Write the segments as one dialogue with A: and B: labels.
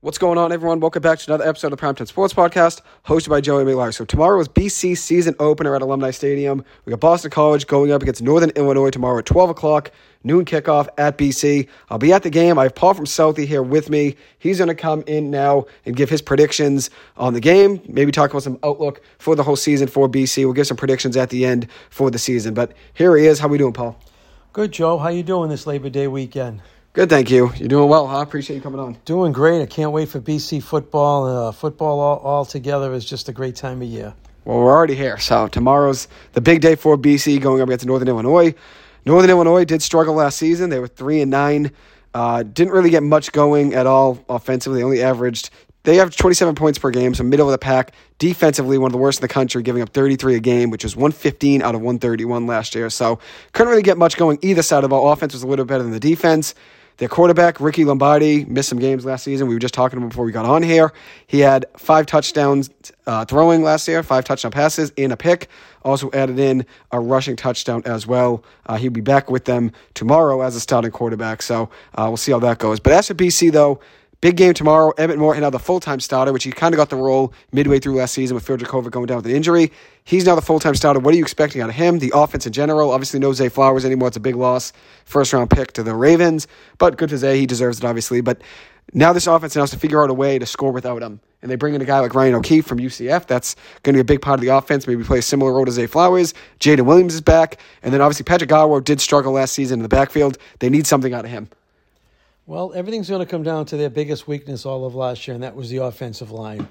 A: What's going on, everyone? Welcome back to another episode of the Primetime Sports Podcast, hosted by Joey McLaren. So tomorrow is BC season opener at Alumni Stadium. We got Boston College going up against Northern Illinois tomorrow at 12 o'clock, noon kickoff at BC. I'll be at the game. I have Paul from Southie here with me. He's going to come in now and give his predictions on the game, maybe talk about some outlook for the whole season for BC. We'll give some predictions at the end for the season. But here he is. How are we doing, Paul?
B: Good, Joe. How you doing this Labor Day weekend?
A: Good, thank you. You're doing well, huh? Appreciate you coming on.
B: Doing great. I can't wait for BC football. Uh, football all, all together is just a great time of year.
A: Well, we're already here. So tomorrow's the big day for BC going up against Northern Illinois. Northern Illinois did struggle last season. They were three and nine. Uh, didn't really get much going at all offensively. They only averaged they have 27 points per game, so middle of the pack. Defensively, one of the worst in the country, giving up 33 a game, which was 115 out of 131 last year. So couldn't really get much going either side of the ball. Offense was a little better than the defense. Their quarterback, Rocky Lombardi, missed some games last season. We were just talking before we got on here. He had five touchdowns uh, throwing last year, five touchdown passes, and a pick. Also added in a rushing touchdown as well. Uh, he'll be back with them tomorrow as a starting quarterback. So uh, we'll see how that goes. But as for BC, though, Big game tomorrow. Emmett Morehead now the full time starter, which he kind of got the role midway through last season with Phil Jurkovec going down with an injury. He's now the full time starter. What are you expecting out of him? The offense in general. Obviously, no Zay Flowers anymore. It's a big loss. First round pick to the Ravens, but good for Zay. He deserves it, obviously. But now this offense now has to figure out a way to score without him. And they bring in a guy like Ryan O'Keefe from UCF. That's going to be a big part of the offense. Maybe play a similar role to Zay Flowers. Jaden Williams is back. And then obviously Patrick Garwo did struggle last season in the backfield. They need something out of him.
B: Well, everything's going to come down to their biggest weakness all of last year, and that was the offensive line.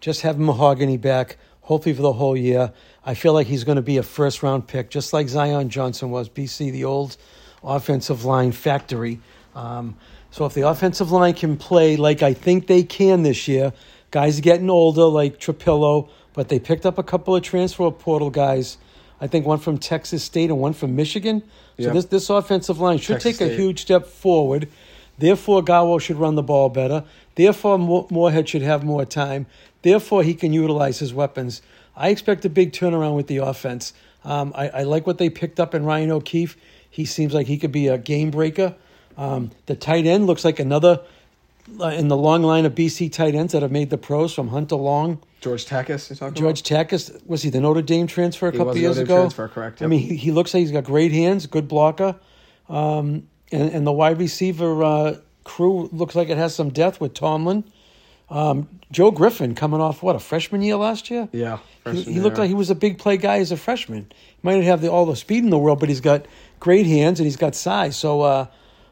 B: Just have Mahogany back, hopefully for the whole year. I feel like he's going to be a first round pick, just like Zion Johnson was, BC, the old offensive line factory. Um, so if the offensive line can play like I think they can this year, guys are getting older like Trapilo, but they picked up a couple of transfer portal guys. I think one from Texas State and one from Michigan. So this this offensive line should Texas take State. a huge step forward. Therefore, Garwo should run the ball better. Therefore, Morehead should have more time. Therefore, he can utilize his weapons. I expect a big turnaround with the offense. Um, I, I, like what they picked up in Ryan O'Keefe. He seems like he could be a game breaker. Um, the tight end looks like another uh, in the long line of BC tight ends that have made the pros from Hunter Long.
A: George Takacs,
B: George
A: about?
B: Takis, was he the Notre Dame transfer a
A: he
B: couple
A: years
B: Notre
A: ago? Transfer, correct.
B: Yep. I mean, he, he, looks like he's got great hands, good blocker. Um, and, and the wide receiver uh, crew looks like it has some depth with Tomlin. Um, Joe Griffin coming off what a freshman year last year.
A: Yeah,
B: he, he looked like he was a big play guy as a freshman. He might not have the, all the speed in the world, but he's got great hands and he's got size. So uh,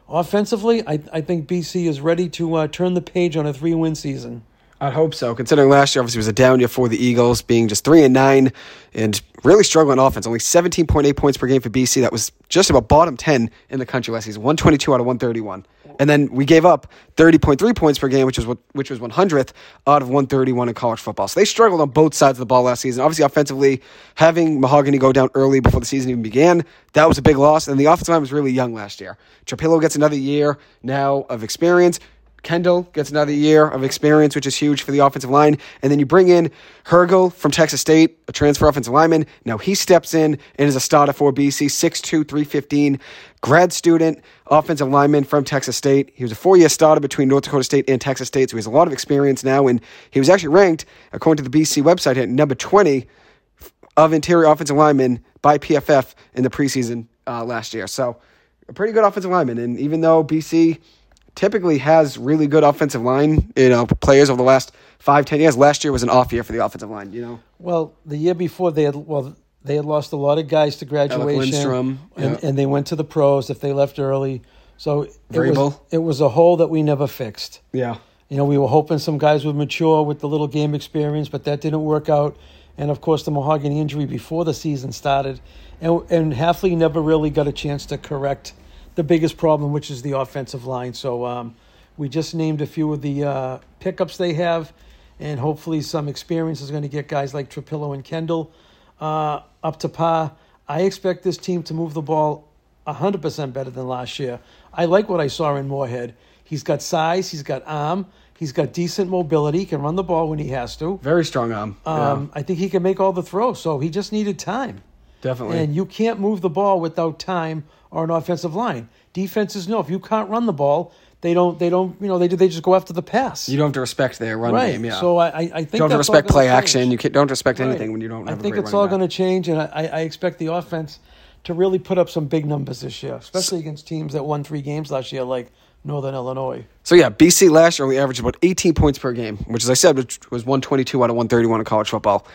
B: offensively, I, I think BC is ready to uh, turn the page on a three win season.
A: I'd hope so. Considering last year obviously was a down year for the Eagles, being just three and nine, and really struggling offense. Only seventeen point eight points per game for BC. That was just about bottom ten in the country last season. One twenty two out of one thirty one. And then we gave up thirty point three points per game, which was which was one hundredth out of one thirty one in college football. So they struggled on both sides of the ball last season. Obviously, offensively, having Mahogany go down early before the season even began, that was a big loss. And the offensive line was really young last year. Trapilo gets another year now of experience. Kendall gets another year of experience, which is huge for the offensive line. And then you bring in Hergel from Texas State, a transfer offensive lineman. Now he steps in and is a starter for BC, 6'2, 315, grad student, offensive lineman from Texas State. He was a four year starter between North Dakota State and Texas State, so he has a lot of experience now. And he was actually ranked, according to the BC website, at number 20 of interior offensive linemen by PFF in the preseason uh, last year. So a pretty good offensive lineman. And even though BC typically has really good offensive line, you know, players over the last five, ten years. Last year was an off year for the offensive line, you know.
B: Well, the year before they had well they had lost a lot of guys to graduation,
A: and,
B: yeah. and they went to the pros if they left early. So it was, it was a hole that we never fixed.
A: Yeah.
B: You know, we were hoping some guys would mature with the little game experience, but that didn't work out. And of course, the Mahogany injury before the season started, and and Hafley never really got a chance to correct the biggest problem, which is the offensive line. So um, we just named a few of the uh, pickups they have, and hopefully some experience is going to get guys like Trapilo and Kendall uh, up to par. I expect this team to move the ball 100% better than last year. I like what I saw in Morehead. He's got size, he's got arm, he's got decent mobility, he can run the ball when he has to.
A: Very strong arm.
B: Um, yeah. I think he can make all the throws, so he just needed time.
A: Definitely.
B: And you can't move the ball without time or an offensive line. Defenses know if you can't run the ball, they don't they don't you know they do they just go after the pass.
A: You don't have to respect their run
B: right.
A: game. Yeah.
B: So I I think
A: you don't have respect play
B: change.
A: action. You can't, don't respect
B: Right.
A: anything when you don't
B: I think it's all going to change, and I, I I expect the offense to really put up some big numbers this year, especially against teams that won three games last year, like Northern Illinois.
A: So yeah, BC last year we averaged about 18 points per game, which, as I said, was 122 out of 131 in college football.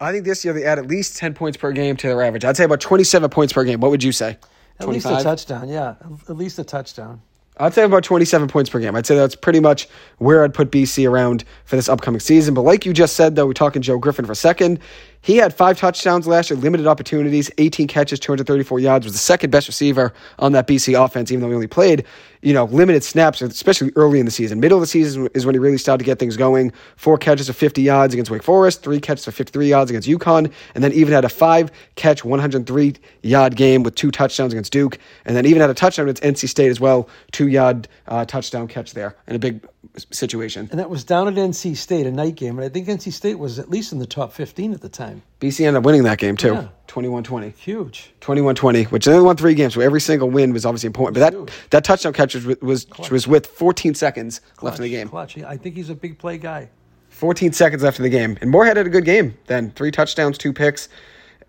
A: I think this year they add at least 10 points per game to their average. I'd say about 27 points per game. What would you say?
B: At least a touchdown, yeah. At least a touchdown.
A: I'd say about 27 points per game. I'd say that's pretty much where I'd put BC around for this upcoming season. But like you just said, though, we're talking Joe Griffin for a second. He had five touchdowns last year, limited opportunities, 18 catches, 234 yards, was the second best receiver on that BC offense, even though he only played, you know, limited snaps, especially early in the season. Middle of the season is when he really started to get things going. Four catches of 50 yards against Wake Forest, three catches of 53 yards against UConn, and then even had a five catch, 103 yard game with two touchdowns against Duke, and then even had a touchdown against NC State as well, two yard uh, touchdown catch there and a big situation.
B: And that was down at NC State, a night game. And I think NC State was at least in the top 15 at the time.
A: BC ended up winning that game too,
B: Yeah.
A: 21 20.
B: Huge.
A: 21-20, which they only won three games, so every single win was obviously important. But that, that touchdown catch was was, was with 14 seconds left in the game.
B: Clutch. I think he's a big play guy.
A: 14 seconds left in the game. And Morehead had a good game then. Three touchdowns, two picks,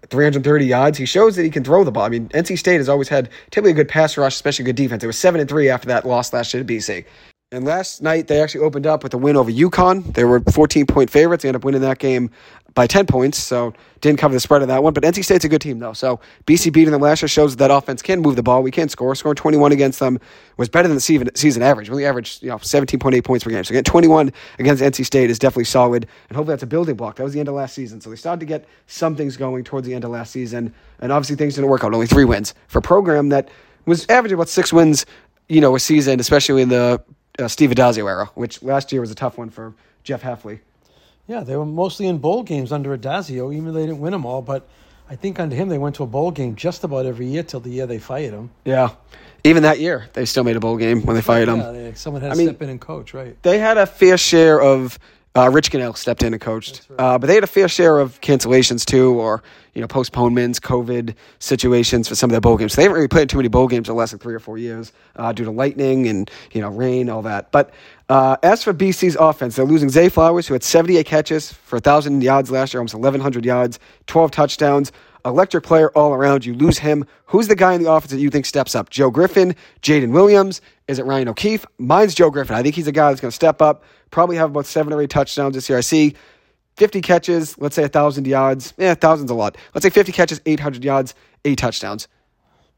A: 330 yards. He shows that he can throw the ball. I mean, NC State has always had typically a good pass rush, especially good defense. It was 7 and 3 after that loss last year to BC. And last night, they actually opened up with a win over UConn. They were 14 point favorites. They ended up winning that game by 10 points, so didn't cover the spread of that one. But NC State's a good team, though. So BC beating them last year shows that, offense can move the ball. We can score. Scoring 21 against them was better than the season, season average. Really averaged you know, 17.8 points per game. So getting 21 against NC State is definitely solid, and hopefully that's a building block. That was the end of last season. So they started to get some things going towards the end of last season, and obviously things didn't work out. Only three wins for a program that was averaging about six wins, you know, a season, especially in the uh, Steve Addazio era, which last year was a tough one for Jeff Hafley.
B: Yeah, they were mostly in bowl games under Addazio, even though they didn't win them all. But I think under him, they went to a bowl game just about every year till the year they fired him.
A: Yeah. Even that year, they still made a bowl game when they fired him.
B: Yeah, someone had to
A: I mean-
B: step in and coach, right?
A: They had a fair share of uh, Rich Gunnell stepped in and coached, uh, but they had a fair share of cancellations too, or you know postponements, COVID situations for some of their bowl games. So they haven't really played too many bowl games in the last like three or four years uh, due to lightning and you know rain, all that. But uh, as for BC's offense, they're losing Zay Flowers, who had 78 catches for 1,000 yards last year, almost 1,100 yards, 12 touchdowns. Electric player all around. You lose him. Who's the guy in the offense that you think steps up? Joe Griffin, Jaden Williams? Is it Ryan O'Keefe? Mine's Joe Griffin. I think he's a guy that's going to step up, probably have about seven or eight touchdowns this year. I see 50 catches, let's say 1,000 yards. Yeah, 1,000's a lot. Let's say 50 catches, 800 yards, eight touchdowns.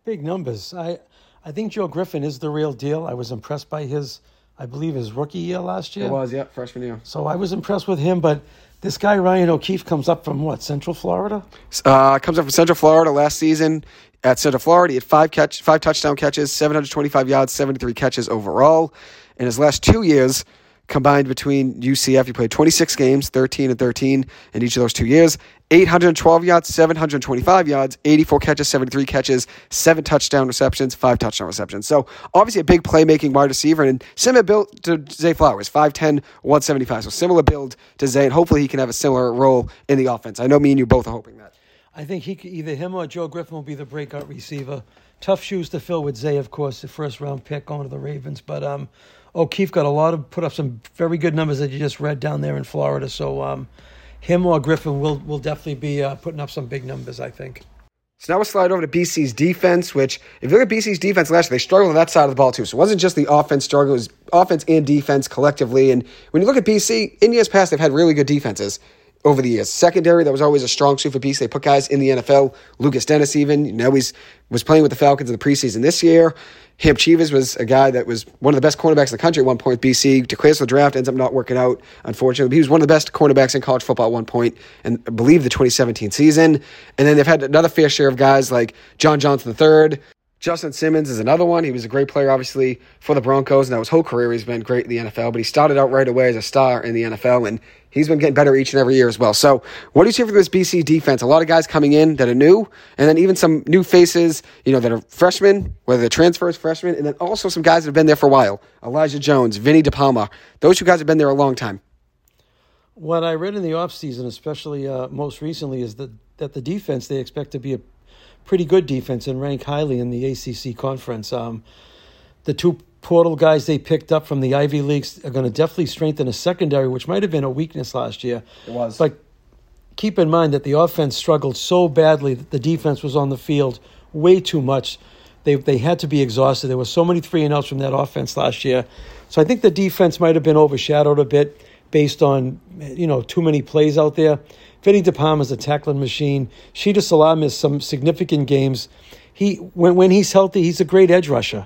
B: Big numbers. I, I think Joe Griffin is the real deal. I was impressed by his, I believe, his rookie year last year.
A: It was, yeah, freshman year.
B: So I was impressed with him. But this guy Ryan O'Keefe comes up from what Central Florida?
A: Uh, comes up from Central Florida last season. At Central Florida, he had five catch, five touchdown catches, 725 yards, 73 catches overall. In his last two years, combined between UCF, he played 26 games, 13 and 13 in each of those two years. 812 yards, 725 yards, 84 catches, 73 catches, seven touchdown receptions, five touchdown receptions. So obviously a big playmaking wide receiver and similar build to Zay Flowers, 5'10", 175. So similar build to Zay, and hopefully he can have a similar role in the offense. I know me and you both are hoping that.
B: I think he could, either him or Joe Griffin will be the breakout receiver. Tough shoes to fill with Zay, of course, the first round pick going to the Ravens. But um, O'Keefe got a lot of put up some very good numbers that you just read down there in Florida. So um, him or Griffin will will definitely be uh, putting up some big numbers. I think.
A: So now we'll slide over to BC's defense, which, if you look at BC's defense last year, they struggled on that side of the ball too. So it wasn't just the offense struggle, it was offense and defense collectively. And when you look at BC, in years past, they've had really good defenses over the years. Secondary, that was always a strong suit for BC. They put guys in the NFL. Lukas Denis, even, you know, he's was playing with the Falcons in the preseason this year. Hamp Cheevers was a guy that was one of the best cornerbacks in the country at one point. BC declares the draft, ends up not working out, unfortunately. He was one of the best cornerbacks in college football at one point, and I believe the 2017 season. And then they've had another fair share of guys like John Johnson III. Justin Simmons is another one. He was a great player, obviously, for the Broncos. Now, his whole career, he's been great in the NFL, but he started out right away as a star in the NFL, and he's been getting better each and every year as well. So, what do you see for this BC defense? A lot of guys coming in that are new, and then even some new faces, you know, that are freshmen, whether they're transfers, freshmen, and then also some guys that have been there for a while. Elijah Jones, Vinny DePalma. Those two guys have been there a long time.
B: What I read in the offseason, especially uh, most recently, is that, that the defense they expect to be a pretty good defense and rank highly in the ACC conference. Um, the two portal guys they picked up from the Ivy Leagues are going to definitely strengthen a secondary, which might have been a weakness last year.
A: It was.
B: But keep in mind that the offense struggled so badly that the defense was on the field way too much. They, they had to be exhausted. There were so many three and outs from that offense last year. So I think the defense might have been overshadowed a bit based on you know too many plays out there. Vinny DePalma's a tackling machine. Shitta Sillah is some significant games. He when when he's healthy, he's a great edge rusher.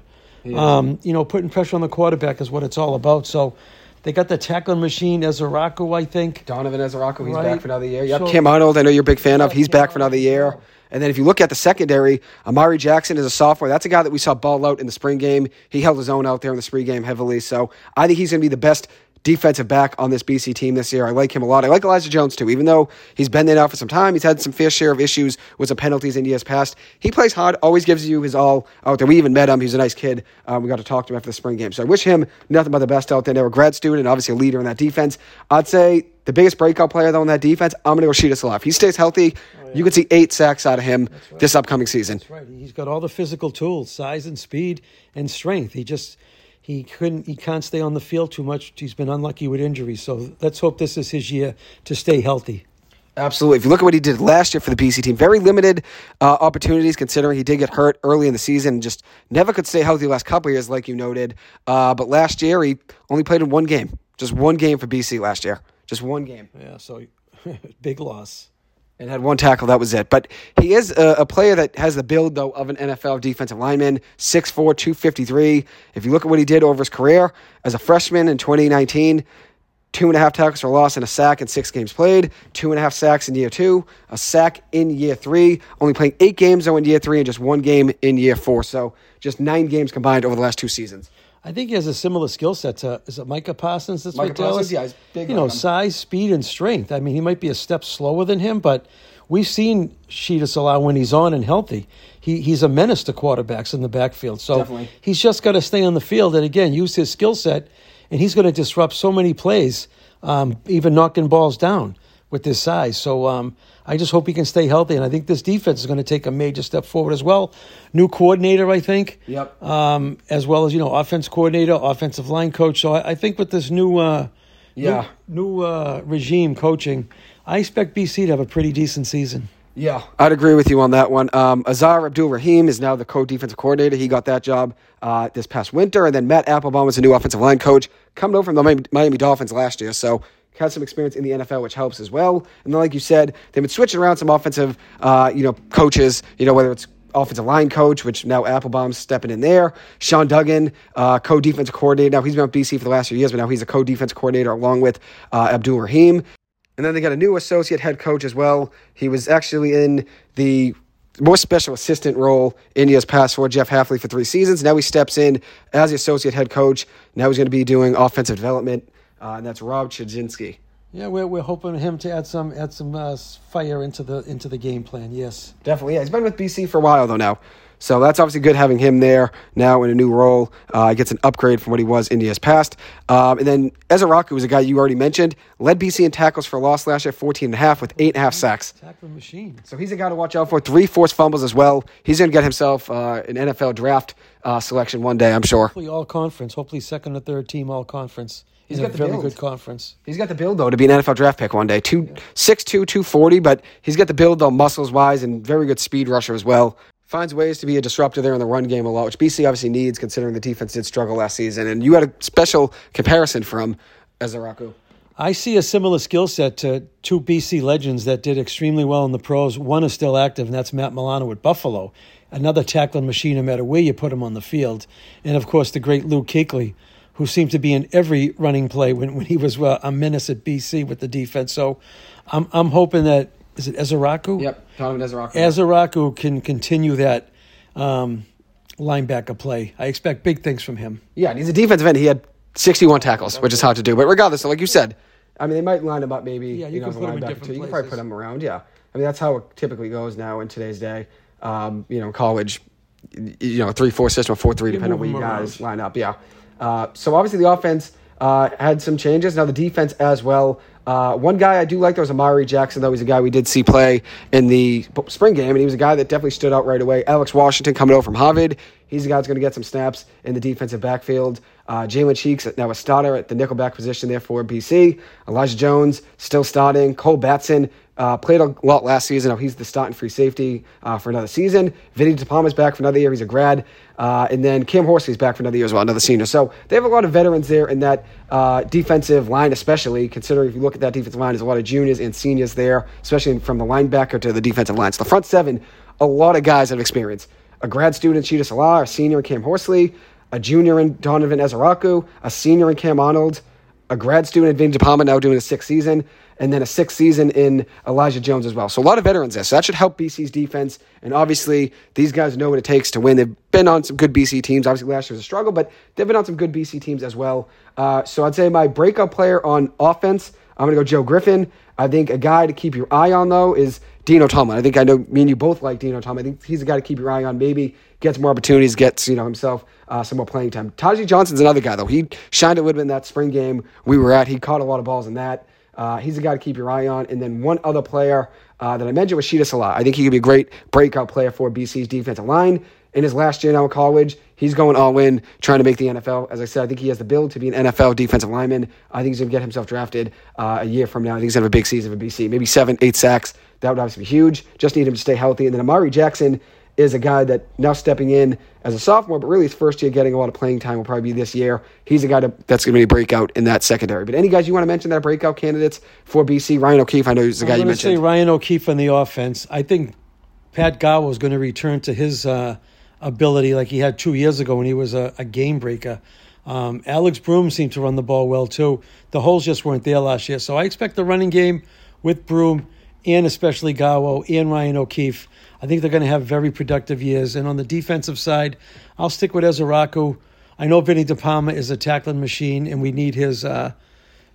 B: Um, you know, putting pressure on the quarterback is what it's all about. So they got the tackling machine, Ezeiruaku, I think.
A: Donovan Ezeiruaku, he's
B: Right.
A: back for another year. Yep.
B: So-
A: Cam Arnold, I know you're a big fan of. He's
B: Cam
A: back for another year. And then if you look at the secondary, Amari Jackson is a sophomore. That's a guy that we saw ball out in the spring game. He held his own out there in the spring game heavily. So I think he's going to be the best defensive back on this BC team this year. I like him a lot. I like Elijah Jones too, even though he's been there now for some time. He's had some fair share of issues with some penalties in years past. He plays hard, always gives you his all out there. We even met him. He's a nice kid. Um, we got to talk to him after the spring game. So I wish him nothing but the best out there. They're a grad student and obviously a leader in that defense. I'd say the biggest breakout player though in that defense, I'm going to go Shitta. If he stays healthy, you could see eight sacks out of him this upcoming season.
B: That's right. He's got all the physical tools, size and speed and strength. He just he couldn't he can't stay on the field too much. He's been unlucky with injuries. So let's hope this is his year to stay healthy.
A: Absolutely. If you look at what he did last year for the BC team, very limited uh, opportunities considering he did get hurt early in the season and just never could stay healthy the last couple of years, like you noted. Uh, but last year, he only played in one game, just one game for BC last year, just one game.
B: Yeah, so big loss.
A: And had one tackle. That was it. But he is a, a player that has the build, though, of an NFL defensive lineman 6'4, 253. If you look at what he did over his career as a freshman in 2019, two and a half tackles for loss and a sack in six games played, two and a half sacks in year two, a sack in year three, only playing eight games, though, in year three, and just one game in year four. So just nine games combined over the last two seasons.
B: I think he has a similar skill set to is it Micah Parsons that's
A: Micah
B: with Dallas?
A: Parsons, yeah, he's big
B: You know,
A: him.
B: size, speed, and strength. I mean, he might be a step slower than him, but we've seen Shitta Sillah when he's on and healthy. He he's a menace to quarterbacks in the backfield. So
A: Definitely.
B: he's just got to stay on the field and again use his skill set, and he's going to disrupt so many plays, um, even knocking balls down with his size. So um, I just hope he can stay healthy, and I think this defense is going to take a major step forward as well. New coordinator, I think
A: Yep.
B: um, as well as you know offense coordinator, offensive line coach. So I, I think with this new uh,
A: Yeah.
B: new, new uh, regime coaching, I expect BC to have a pretty decent season.
A: Yeah, I'd agree with you on that one. Um, Aazaar Abdul Rahim is now the co-defensive coordinator. He got that job uh, this past winter, and then Matt Applebaum was the new offensive line coach, coming over from the Miami, Miami Dolphins last year. So had some experience in the NFL, which helps as well. And then, like you said, they've been switching around some offensive, uh, you know, coaches. You know, whether it's offensive line coach, which now Applebaum's stepping in there. Sean Duggan, uh, co defense coordinator. Now he's been with BC for the last few years, but now he's a co defense coordinator along with uh, Abdul Rahim. And then they got a new associate head coach as well. He was actually in the more special assistant role in years past for Jeff Hafley for three seasons. Now he steps in as the associate head coach. Now he's going to be doing offensive development, uh, and that's Rob Chudzinski.
B: Yeah, we're, we're hoping him to add some add some uh, fire into the into the game plan. Yes.
A: Definitely, yeah. He's been with BC for a while though now, so that's obviously good having him there now in a new role. Uh, gets an upgrade from what he was in years past. Um, and then Ezeiruaku was a guy you already mentioned, led BC in tackles for loss last year, 14 and a half with eight and a half sacks.
B: Tackling machine.
A: So he's a guy to watch out for. Three forced fumbles as well. He's going to get himself uh, an NFL draft uh, selection one day, I'm sure.
B: Hopefully all conference. Hopefully second or third team all conference.
A: He's got
B: a
A: the
B: very
A: build.
B: good conference.
A: He's got the build though to be an NFL draft pick one day. Two, 6'2", 240, but he's got the build though, muscles wise, and very good speed rusher as well. Finds ways to be a disruptor there in the run game a lot, which BC obviously needs considering the defense did struggle last season. And you had a special comparison from Ezeiruaku.
B: I see a similar skill set to two BC legends that did extremely well in the pros. One is still active, and that's Matt Milano with Buffalo. Another tackling machine, no matter where you put him on the field. And of course, the great Luke Kuechly, who seemed to be in every running play when, when he was uh, a menace at BC with the defense. So I'm, I'm hoping that, is it Ezeiruaku?
A: Yep, Donovan Ezeiruaku.
B: Ezeiruaku can continue that um, linebacker play. I expect big things from him.
A: Yeah, and he's a defensive end. He had 61 tackles, which is hard to do. But regardless, so like you said, I mean, they might line him up maybe,
B: Yeah, you
A: you, know,
B: can put him in different
A: too. You can probably put him around, yeah. I mean, that's how it typically goes now in today's day. Um, you know, college, you know, 3 4 system, 4 3, depending on where you guys
B: around.
A: line up, yeah. Uh, so obviously the offense uh, had some changes. Now the defense as well. Uh, one guy I do like though is Amari Jackson, though he's a guy we did see play in the spring game, and he was a guy that definitely stood out right away. Alex Washington coming over from Harvard. He's the guy that's going to get some snaps in the defensive backfield. Uh, Jalen Cheeks, now a starter at the nickelback position there for BC. Elijah Jones, still starting. Cole Batson, uh, played a lot last season. Now he's the starting free safety uh, for another season. Vinny DePalma's back for another year. He's a grad. Uh, and then Cam Horsley's back for another year as well, another senior. So they have a lot of veterans there in that uh, defensive line, especially considering if you look at that defensive line, there's a lot of juniors and seniors there, especially from the linebacker to the defensive line. So the front seven, a lot of guys have experience. A grad student, Shitta Sillah, a senior in Cam Horsley, a junior in Donovan Ezeiruaku, a senior in Cam Arnold, a grad student in Vinny DePalma now doing a sixth season and then a sixth season in Elijah Jones as well. So a lot of veterans there. So that should help BC's defense. And obviously, these guys know what it takes to win. They've been on some good BC teams. Obviously, last year was a struggle, but they've been on some good BC teams as well. Uh, so I'd say my breakout player on offense, I'm going to go Joe Griffin. I think a guy to keep your eye on, though, is Dino Tomlin. I think I know me and you both like Dino Tomlin. I think he's a guy to keep your eye on. Maybe gets more opportunities, gets you know himself uh, some more playing time. Taji Johnson's another guy, though. He shined a little bit in that spring game we were at. He caught a lot of balls in that. Uh, he's a guy to keep your eye on. And then one other player uh, that I mentioned was Shitta Sillah. I think he could be a great breakout player for BC's defensive line. In his last year now in college, he's going all in, trying to make the NFL. As I said, I think he has the build to be an NFL defensive lineman. I think he's going to get himself drafted uh, a year from now. I think he's going to have a big season for BC. Maybe seven, eight sacks. That would obviously be huge. Just need him to stay healthy. And then Amari Jackson is a guy that now stepping in as a sophomore, but really his first year getting a lot of playing time will probably be this year. He's a guy that's going to be a breakout in that secondary. But any guys you want to mention that breakout candidates for BC? Ryan O'Keefe, I know he's the guy you mentioned.
B: say Ryan O'Keefe on the offense. I think Pat Garwo is going to return to his uh, ability like he had two years ago when he was a, a game breaker. Um, Alex Broome seemed to run the ball well too. The holes just weren't there last year, so I expect the running game with Broome and especially Garwo and Ryan O'Keefe I think they're going to have very productive years. And on the defensive side, I'll stick with Ezeiruaku. I know Vinny DePalma is a tackling machine, and we need his uh,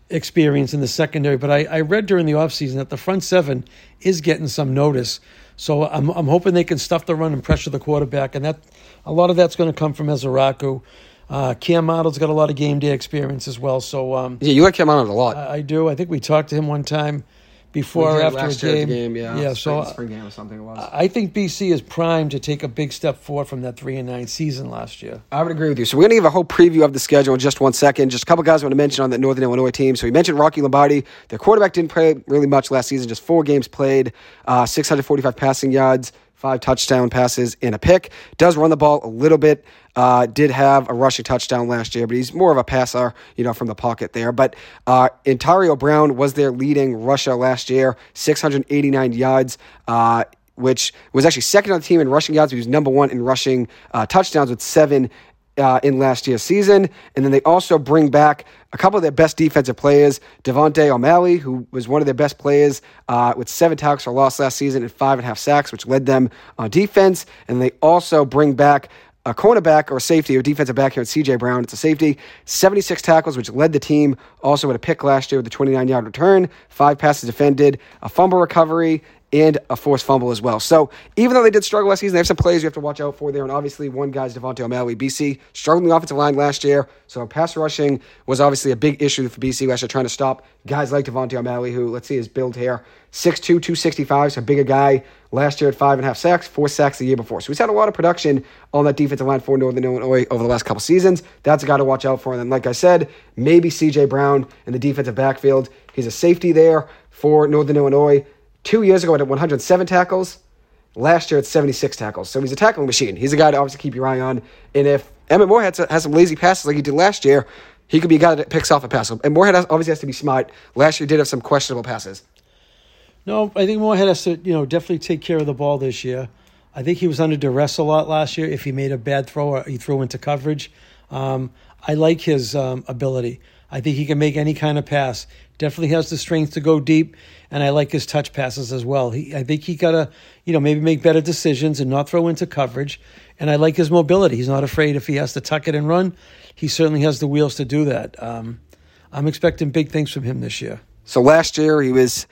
B: experience in the secondary. But I, I read during the offseason that the front seven is getting some notice. So I'm, I'm hoping they can stuff the run and pressure the quarterback. And that a lot of that's going to come from Ezeiruaku. Uh, Cam Arnold's got a lot of game day experience as well. So um,
A: yeah, you like Cam Arnold a lot.
B: I, I do. I think we talked to him one time before or after a game.
A: game. Yeah,
B: yeah.
A: Spring, so spring game or something it was.
B: I think BC is primed to take a big step forward from that three and nine season last year.
A: I would agree with you. So we're going to give a whole preview of the schedule in just one second. Just a couple guys I want to mention on that Northern Illinois team. So we mentioned Rocky Lombardi. Their quarterback didn't play really much last season. Just four games played, uh, 645 passing yards five touchdown passes in a pick. Does run the ball a little bit. Uh, did have a rushing touchdown last year, but he's more of a passer, you know, from the pocket there. But uh, Antario Brown was their leading rusher last year, 689 yards. Uh, which was actually second on the team in rushing yards. He was number one in rushing uh, touchdowns with seven uh, in last year's season. And then they also bring back a couple of their best defensive players, Devonte O'Malley, who was one of their best players uh, with seven tackles for loss last season and five and a half sacks, which led them on defense. And they also bring back a cornerback or safety or defensive back here at CJ Brown. It's a safety, 76 tackles, which led the team. Also had a pick last year with a 29 yard return, five passes defended, a fumble recovery, and a forced fumble as well. So even though they did struggle last season, they have some plays you have to watch out for there. And obviously, one guy's Devonte O'Malley. BC struggling the offensive line last year, so pass rushing was obviously a big issue for BC last year, trying to stop guys like Devonte O'Malley, who let's see his build here, 6'2", 265, so bigger guy. Last year at five and a half sacks, four sacks the year before. So he's had a lot of production on that defensive line for Northern Illinois over the last couple seasons. That's a guy to watch out for. And then, like I said, maybe C.J. Brown in the defensive backfield. He's a safety there for Northern Illinois. Two years ago, at 107 tackles. Last year, at 76 tackles. So he's a tackling machine. He's a guy to obviously keep your eye on. And if Emmett Morehead has some lazy passes like he did last year, he could be a guy that picks off a pass. And Morehead obviously has to be smart. Last year, he did have some questionable passes.
B: No, I think Morehead has to, you know, definitely take care of the ball this year. I think he was under duress a lot last year. If he made a bad throw or he threw into coverage, um, I like his um, ability. I think he can make any kind of pass. Definitely has the strength to go deep, and I like his touch passes as well. He, I think he got to, you know, maybe make better decisions and not throw into coverage. And I like his mobility. He's not afraid if he has to tuck it and run. He certainly has the wheels to do that. Um, I'm expecting big things from him this year.
A: So last year he was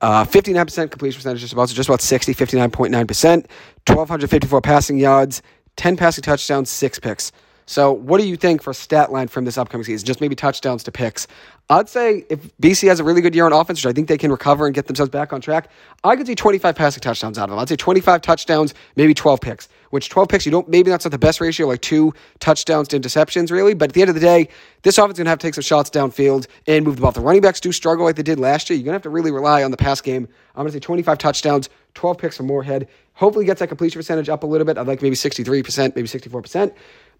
A: uh, 59% completion percentage, just about so just about 60, 59.9%, 1,254 passing yards, 10 passing touchdowns, six picks. So, what do you think for stat line from this upcoming season? Just maybe touchdowns to picks. I'd say if BC has a really good year on offense, which I think they can recover and get themselves back on track, I could see 25 passing touchdowns out of them. I'd say 25 touchdowns, maybe 12 picks. Which 12 picks, you don't maybe that's not the best ratio, like two touchdowns to interceptions, really. But at the end of the day, this offense is gonna have to take some shots downfield and move the ball. The running backs do struggle like they did last year. You're gonna have to really rely on the pass game. I'm gonna say 25 touchdowns, 12 picks for Morehead. Hopefully gets that completion percentage up a little bit. I'd like maybe 63%, maybe 64%.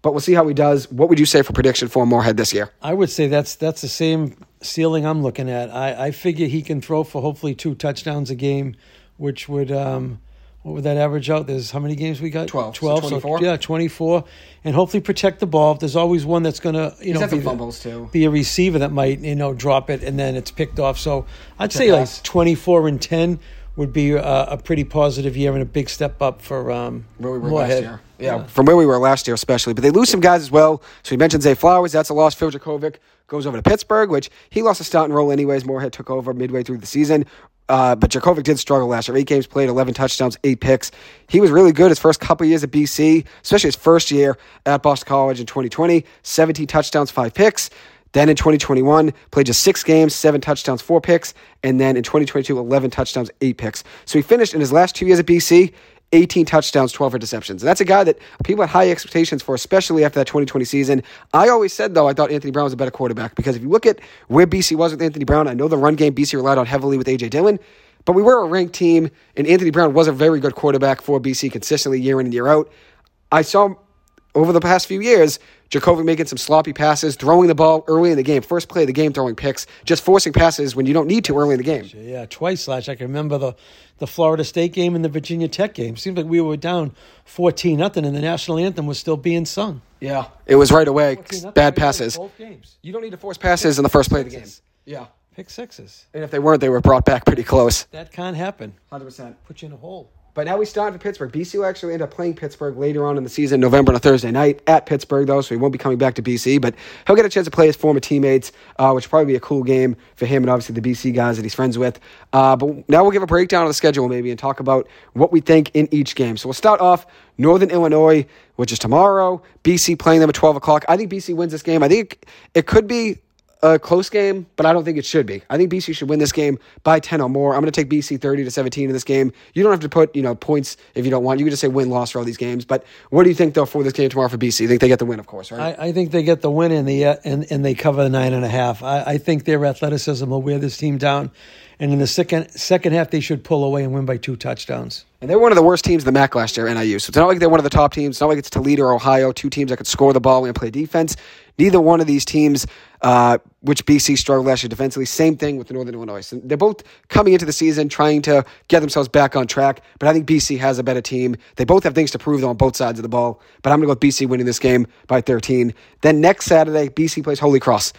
A: But we'll see how he does. What would you say for prediction for Morehead this year?
B: I would say that's that's the same ceiling I'm looking at. I, I figure he can throw for hopefully two touchdowns a game, which would um, what would that average out? There's how many games we got?
A: 12. So
B: 12.
A: 24?
B: yeah, 24. And hopefully protect the ball. There's always one that's going to, you know, be,
A: fumbles, too.
B: be a receiver that might, you know, drop it and then it's picked off. So I'd say
A: pass.
B: like 24 and 10 would be a, a pretty positive year and a big step up for um,
A: where we were
B: Morehead.
A: last year. Yeah, from where we were last year, especially. But they lose some guys as well. So we mentioned Zay Flowers. That's a loss. Phil Jurkovec goes over to Pittsburgh, which he lost a starting role anyways. Morehead took over midway through the season. Uh, but Jurkovec did struggle last year. Eight games played, 11 touchdowns, eight picks. He was really good his first couple years at BC, especially his first year at Boston College in 2020. 17 touchdowns, five picks. Then in 2021, played just six games, seven touchdowns, four picks. And then in 2022, 11 touchdowns, eight picks. So he finished in his last two years at BC, 18 touchdowns, 12 interceptions. And that's a guy that people had high expectations for, especially after that 2020 season. I always said, though, I thought Anthony Brown was a better quarterback because if you look at where BC was with Anthony Brown, I know the run game BC relied on heavily with A.J. Dillon, but we were a ranked team, and Anthony Brown was a very good quarterback for BC consistently year in and year out. I saw over the past few years, Jurkovec making some sloppy passes, throwing the ball early in the game, first play of the game, throwing picks, just forcing passes when you don't need to early in the game.
B: Yeah, twice last. I can remember the the Florida State game and the Virginia Tech game. Seems like we were down fourteen nothing, and the national anthem was still being sung.
A: Yeah, it was right away. Bad passes.
B: Both games.
A: You don't need to force passes in the first play of the game. Yeah,
B: Pick sixes.
A: and if they weren't, they were brought back pretty close.
B: That can't happen.
A: Hundred percent.
B: Put you in a hole.
A: But now we start for Pittsburgh. BC will actually end up playing Pittsburgh later on in the season, November on a Thursday night at Pittsburgh, though, so he won't be coming back to BC. But he'll get a chance to play his former teammates, uh, which will probably be a cool game for him and obviously the BC guys that he's friends with. Uh, but now we'll give a breakdown of the schedule maybe and talk about what we think in each game. So we'll start off Northern Illinois, which is tomorrow. BC playing them at 12 o'clock. I think BC wins this game. I think it could be a close game, but I don't think it should be. I think BC should win this game by 10 or more. I'm going to take BC 30 to 17 in this game. You don't have to put, you know, points if you don't want. You can just say win loss for all these games. But what do you think though for this game tomorrow for BC? You think they get the win, of course, right?
B: I, I think they get the win and the uh, and and they cover the nine and a half. I, I think their athleticism will wear this team down, and in the second second half they should pull away and win by two touchdowns.
A: And they're one of the worst teams in the MAC last year, NIU. So it's not like they're one of the top teams. It's not like it's Toledo or Ohio, two teams that could score the ball and play defense. Neither one of these teams, uh, which BC struggled last year defensively, same thing with the Northern Illinois. So they're both coming into the season trying to get themselves back on track. But I think BC has a better team. They both have things to prove on both sides of the ball. But I'm going to go with BC winning this game by 13. Then next Saturday, BC plays Holy Cross.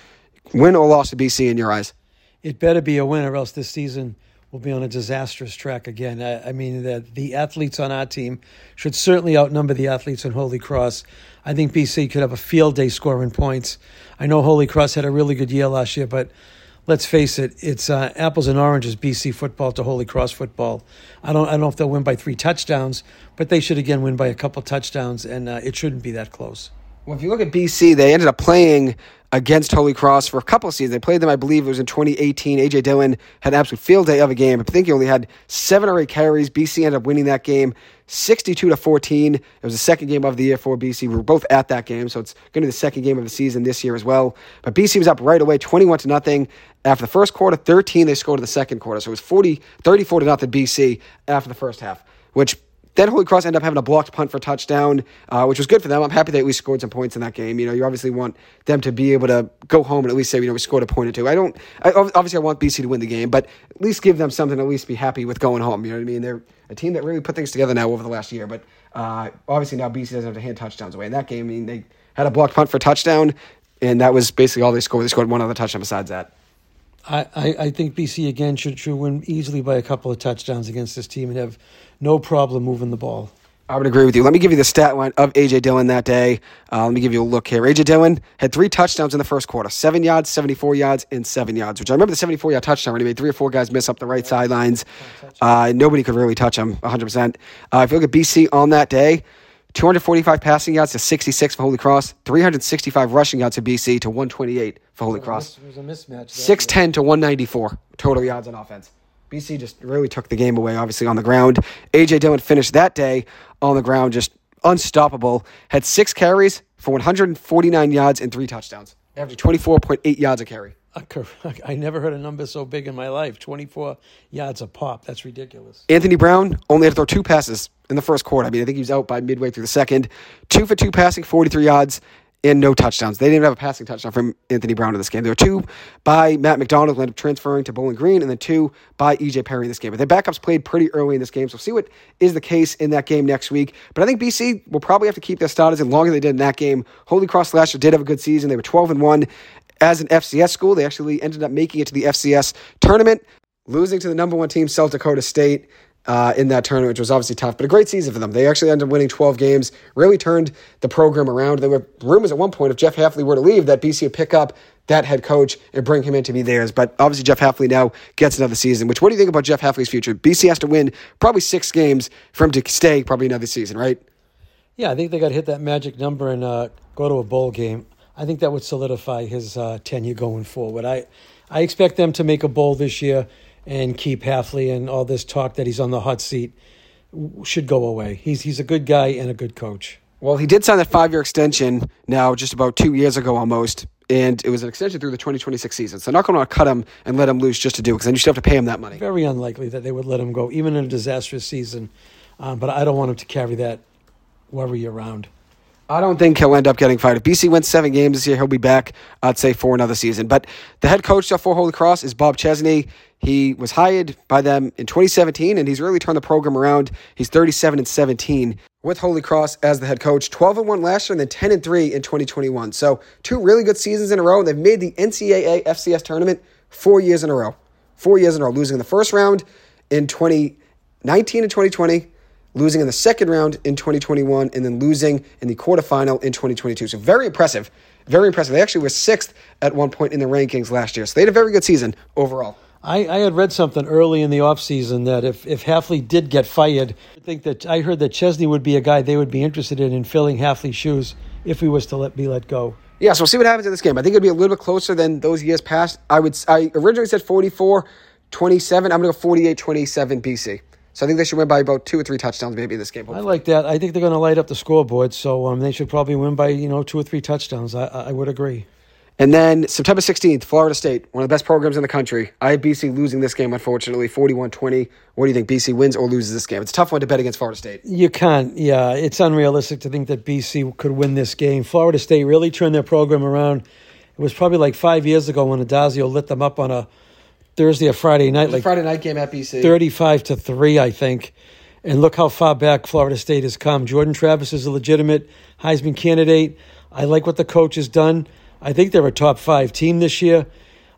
A: Win or loss to BC in your eyes?
B: It better be a win, or else this season will be on a disastrous track again. I, I mean, the, the athletes on our team should certainly outnumber the athletes in Holy Cross. I think BC could have a field day scoring points. I know Holy Cross had a really good year last year, but let's face it, it's uh, apples and oranges. BC football to Holy Cross football. I don't, I don't know if they'll win by three touchdowns, but they should again win by a couple touchdowns, and uh, it shouldn't be that close.
A: Well, if you look at BC, they ended up playing against Holy Cross for a couple of seasons. They played them, I believe it was in 2018. AJ Dillon had an absolute field day of a game. I think he only had seven or eight carries. BC ended up winning that game 62 to 14. It was the second game of the year for BC. We were both at that game, so it's going to be the second game of the season this year as well. But BC was up right away, 21 to nothing after the first quarter. 13 they scored in the second quarter, so it was 40, 34 to nothing BC after the first half, which then Holy Cross ended up having a blocked punt for touchdown, uh, which was good for them. I'm happy they at least scored some points in that game. You know, you obviously want them to be able to go home and at least say, you know, we scored a point or two. I don't, I, obviously, I want BC to win the game, but at least give them something to at least be happy with going home. You know what I mean? They're a team that really put things together now over the last year, but uh, obviously now BC doesn't have to hand touchdowns away. In that game, I mean, they had a blocked punt for touchdown, and that was basically all they scored. They scored one other touchdown besides that.
B: I, I, think BC again should, should win easily by a couple of touchdowns against this team and have no problem moving the ball.
A: I would agree with you. Let me give you the stat line of AJ Dillon that day. Uh, let me give you a look here. AJ Dillon had three touchdowns in the first quarter: seven yards, seventy-four yards, and seven yards. Which I remember the seventy-four yard touchdown when he made three or four guys miss up the right sidelines. Uh, nobody could really touch him, one hundred percent. Uh, If you look at BC on that day, 245 passing yards to 66 for Holy Cross, 365 rushing yards to BC to 128 for Holy Cross.
B: It was a mismatch.
A: 610 to 194 total yards on offense. BC just really took the game away, obviously, on the ground. A.J. Dillon finished that day on the ground just unstoppable. Had six carries for 149 yards and three touchdowns, averaging 24.8 yards a carry.
B: I never heard a number so big in my life 24 yards a pop. That's ridiculous.
A: Anthony Brown only had to throw two passes in the first quarter. I mean, I think he was out by midway through the second. Two for two passing, 43 yards, and no touchdowns. They didn't have a passing touchdown from Anthony Brown in this game. There were two by Matt McDonald, who ended up transferring to Bowling Green, and then two by EJ Perry in this game. But their backups played pretty early in this game, so we'll see what is the case in that game next week. But I think BC will probably have to keep their starters as long as they did in that game. Holy Cross last year did have a good season. They were 12 and 1 as an FCS school. They actually ended up making it to the FCS tournament, losing to the number one team, South Dakota State uh, in that tournament, which was obviously tough, but a great season for them. They actually ended up winning 12 games, really turned the program around. There were rumors at one point if Jeff Hafley were to leave that BC would pick up that head coach and bring him in to be theirs. But obviously, Jeff Hafley now gets another season. Which, what do you think about Jeff Hafley's future? BC has to win probably six games for him to stay probably another season, right?
B: Yeah, I think they got to hit that magic number and uh, go to a bowl game. I think that would solidify his uh, tenure going forward. I, I expect them to make a bowl this year and keep Hafley and all this talk that he's on the hot seat should go away. He's he's a good guy and a good coach.
A: Well, he did sign that five year extension now, just about two years ago almost, and it was an extension through the 2026 season. So, not going to cut him and let him loose just to do it, because then you still have to pay him that money.
B: Very unlikely that they would let him go, even in a disastrous season. Um, but I don't want him to carry that worry around.
A: I don't think he'll end up getting fired. If BC wins seven games this year, he'll be back, I'd say, for another season. But the head coach for Holy Cross is Bob Chesney. He was hired by them in 2017, and he's really turned the program around. He's 37 and 17 with Holy Cross as the head coach, 12 and 1 last year, and then 10 and 3 in 2021. So two really good seasons in a row. and They've made the NCAA FCS tournament four years in a row. Four years in a row, losing in the first round in 2019 and 2020 losing in the second round in 2021, and then losing in the quarterfinal in 2022. So very impressive. Very impressive. They actually were sixth at one point in the rankings last year. So they had a very good season overall.
B: I, I had read something early in the offseason that if, if Hafley did get fired, I think that I heard that Chesney would be a guy they would be interested in in filling Hafley's shoes if he was to let be let go.
A: Yeah, so we'll see what happens in this game. I think it'll be a little bit closer than those years past. I would I originally said 44 27. I'm going to go 48 27 BC. So I think they should win by about two or three touchdowns maybe in this game.
B: Hopefully. I like that. I think they're going to light up the scoreboard, so um, they should probably win by you know two or three touchdowns. I, I would agree.
A: And then September 16th, Florida State, one of the best programs in the country. I have BC losing this game, unfortunately, 41 20. What do you think? BC wins or loses this game? It's a tough one to bet against Florida State.
B: You can't. Yeah, it's unrealistic to think that BC could win this game. Florida State really turned their program around. It was probably like five years ago when Addazio lit them up on a Thursday or Friday night, like
A: Friday night game at BC,
B: thirty-five to three, I think. And look how far back Florida State has come. Jordan Travis is a legitimate Heisman candidate. I like what the coach has done. I think they're a top five team this year.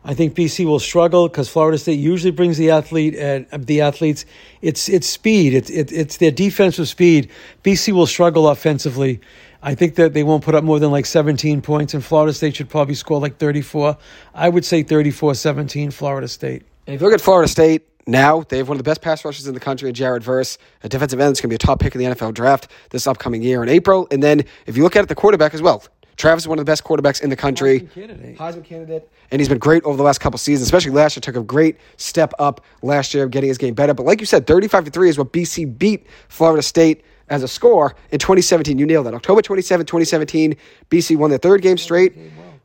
B: I think BC will struggle because Florida State usually brings the athlete and uh, the athletes. It's it's speed. It's it, it's their defensive speed. BC will struggle offensively. I think that they won't put up more than like 17 points, and Florida State should probably score like 34. I would say 34 17, Florida State.
A: And if you look at Florida State now, they have one of the best pass rushers in the country, Jared Verse, a defensive end that's going to be a top pick in the NFL draft this upcoming year in April. And then if you look at it, the quarterback as well. Travis is one of the best quarterbacks in the country.
B: Heisman candidate.
A: Heisman candidate. And he's been great over the last couple seasons, especially last year. Took a great step up last year, of getting his game better. But like you said, 35 to 3 is what BC beat Florida State as a score in 2017. You nailed that. October 27, 2017, BC won their third game straight,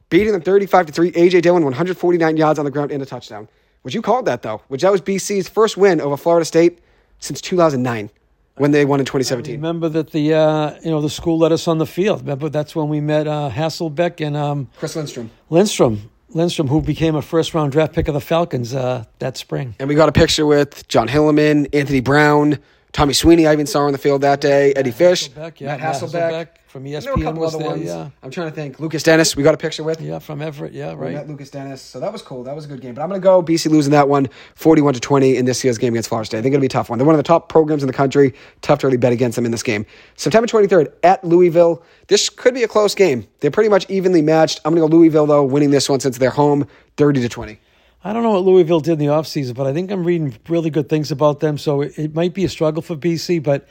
A: beating them 35 to 3. AJ Dillon 149 yards on the ground and a touchdown. Which you called that though, which that was BC's first win over Florida State since 2009 when they won in 2017.
B: I remember that the uh, you know the school let us on the field. Remember that's when we met uh, Hasselbeck and um,
A: Chris Lindstrom.
B: Lindstrom. Lindstrom, who became a first round draft pick of the Falcons uh, that spring.
A: And we got a picture with John Hilliman, Anthony Brown, Tommy Sweeney, I even saw on the field that day. Eddie Fish,
B: Hasselbeck, yeah,
A: Matt Hasselbeck.
B: Hasselbeck from
A: know a
B: ESPN
A: couple
B: was
A: other
B: there.
A: ones.
B: Yeah,
A: I'm trying to think. Lukas Denis, we got a picture with.
B: yeah, from Everett. Yeah,
A: We
B: right.
A: met Lukas Denis. So that was cool. That was a good game. But I'm going to go BC losing that one 41 to 20 in this year's game against Florida State. I think it'll be a tough one. They're one of the top programs in the country. Tough to really bet against them in this game. September 23rd at Louisville. This could be a close game. They're pretty much evenly matched. I'm going to go Louisville, though, winning this one since they're home 30 to 20.
B: I don't know what Louisville did in the offseason, but I think I'm reading really good things about them. So it, it might be a struggle for BC, but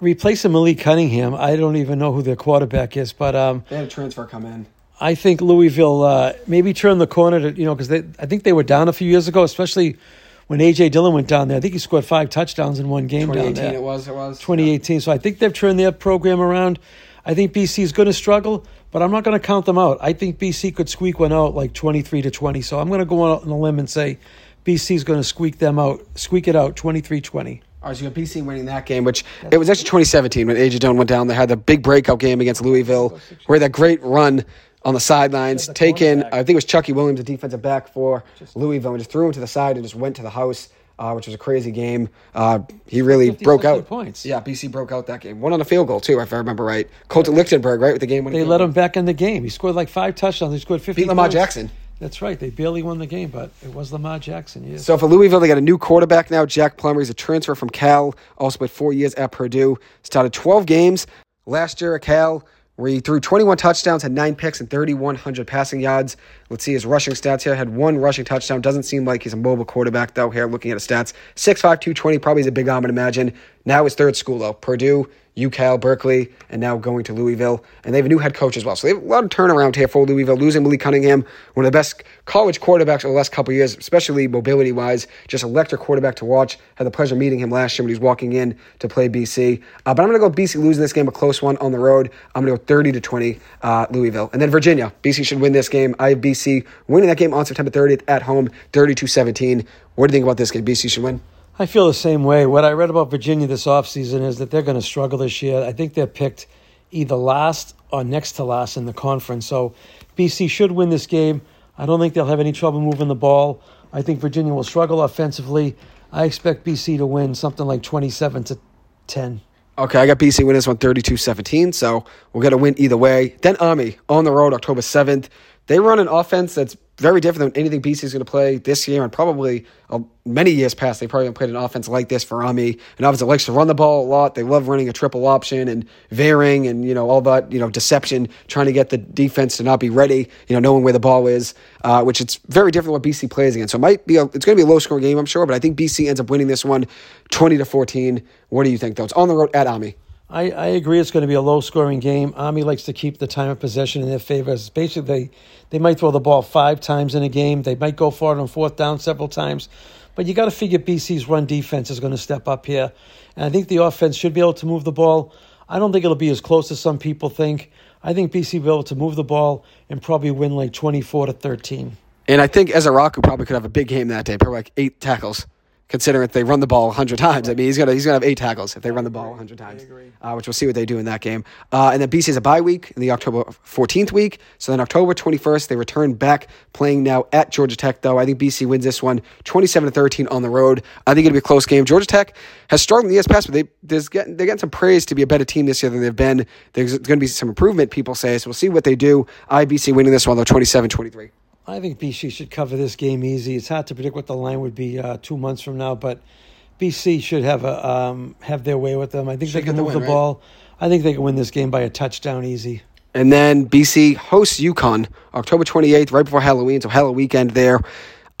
B: replacing Malik Cunningham. I don't even know who their quarterback is, but um,
A: They had a transfer come in.
B: I think Louisville uh, maybe turn the corner to you know because I think they were down a few years ago, especially when AJ Dillon went down there. I think he scored five touchdowns in one game down
A: 2018
B: there.
A: it was. It was.
B: 2018. So I think they've turned their program around. I think BC is going to struggle, but I'm not going to count them out. I think BC could squeak one out like 23 to 20. So I'm going to go out on a limb and say BC is going to squeak them out, squeak it out 23 20.
A: All right, so you got BC winning that game, which it was actually 2017 when AJ Dillon went down. They had the big breakout game against Louisville, where that great run on the sidelines, taken. I think it was Chucky Williams, the defensive back for Louisville, and just threw him to the side and just went to the house, uh, which was a crazy game. Uh, he really broke out.
B: points.
A: Yeah, BC broke out that game. One on a field goal too, if I remember right. Colton Lichtenberger, right, with the game.
B: They let him back in the game. He scored like five touchdowns. He scored 50
A: beat Lamar
B: points.
A: Jackson.
B: That's right. They barely won the game, but it was Lamar Jackson. Yes.
A: So for Louisville, they got a new quarterback now. Jack Plummer. He's a transfer from Cal. Also played four years at Purdue. Started 12 games last year at Cal, where he threw 21 touchdowns, had nine picks, and 3,100 passing yards. Let's see his rushing stats here. Had one rushing touchdown. Doesn't seem like he's a mobile quarterback, though, here looking at his stats. 6'5", 220, probably is a big arm, I'd imagine. Now his third school, though. Purdue, UCal, Berkeley, and now going to Louisville. And they have a new head coach as well. So they have a lot of turnaround here for Louisville, losing Malik Cunningham, one of the best college quarterbacks over the last couple years, especially mobility wise. Just electric quarterback to watch. Had the pleasure of meeting him last year when he was walking in to play BC. Uh, but I'm going to go BC losing this game, a close one on the road. I'm going to go 30 to 20 uh, Louisville. And then Virginia. BC should win this game. I have BC winning that game on September 30th at home, 32 17. What do you think about this game? BC should win?
B: I feel the same way. What I read about Virginia this offseason is that they're going to struggle this year. I think they're picked either last or next to last in the conference. So BC should win this game. I don't think they'll have any trouble moving the ball. I think Virginia will struggle offensively. I expect BC to win something like 27 to 10.
A: Okay, I got BC winning this one 32 17, so we'll get a win either way. Then Army on the road October 7th. They run an offense that's very different than anything BC is going to play this year and probably uh, many years past. They probably haven't played an offense like this for Ami. An offense that likes to run the ball a lot. They love running a triple option and varying and, you know, all that, you know, deception, trying to get the defense to not be ready, you know, knowing where the ball is, uh, which it's very different what BC plays against. So it might be a, it's going to be a low scoring game, I'm sure, but I think BC ends up winning this one 20 to 14. What do you think, though? It's on the road at Army.
B: I, I agree it's going to be a low scoring game. Army likes to keep the time of possession in their favor. Basically, they, they might throw the ball five times in a game. They might go for it on fourth down several times. But you got to figure BC's run defense is going to step up here. And I think the offense should be able to move the ball. I don't think it'll be as close as some people think. I think BC will be able to move the ball and probably win like 24 to 13.
A: And I think Ezeiruaku probably could have a big game that day, probably like eight tackles, considering if they run the ball 100 times. I mean, he's going to he's gonna have eight tackles if they run the ball 100 times. Uh, which we'll see what they do in that game. Uh, and then BC has a bye week in the October 14th week. So then October 21st, they return back playing now at Georgia Tech, though. I think BC wins this one 27 to 13 on the road. I think it'll be a close game. Georgia Tech has struggled in the years past, but they, there's getting, they're getting some praise to be a better team this year than they've been. There's going to be some improvement, people say. So we'll see what they do. IBC winning this one, though, 27 23.
B: I think BC should cover this game easy. It's hard to predict what the line would be uh, two months from now, but BC should have a um, have their way with them. I think
A: Should
B: they can
A: get the win,
B: the
A: right?
B: ball. I think they can win this game by a touchdown easy.
A: And then BC hosts UConn October 28th, right before Halloween, so Halloween weekend there.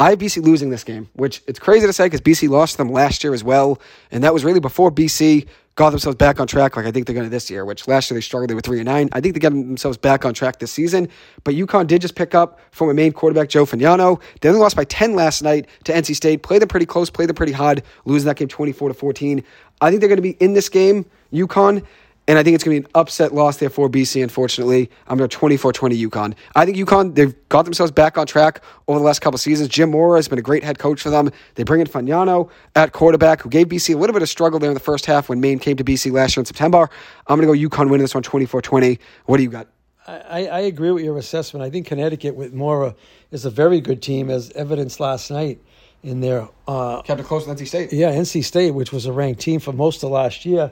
A: I have BC losing this game, which it's crazy to say because BC lost them last year as well. And that was really before BC got themselves back on track, like I think they're going to this year, which last year they struggled. They were 3 and 9. I think they got themselves back on track this season. But UConn did just pick up former Maine quarterback Joe Fagnano. They only lost by 10 last night to NC State. Played them pretty close, played them pretty hard, losing that game 24 to 14. I think they're going to be in this game, UConn. And I think it's going to be an upset loss there for BC, unfortunately. I'm going to 24 20 UConn. I think UConn, they've got themselves back on track over the last couple seasons. Jim Mora has been a great head coach for them. They bring in Fagnano at quarterback, who gave BC a little bit of struggle there in the first half when Maine came to BC last year in September. I'm going to go UConn winning this one 24 20. What do you got?
B: I, I agree with your assessment. I think Connecticut with Mora is a very good team, as evidenced last night in their uh,
A: Kept it close with NC State.
B: yeah NC State, which was a ranked team for most of last year,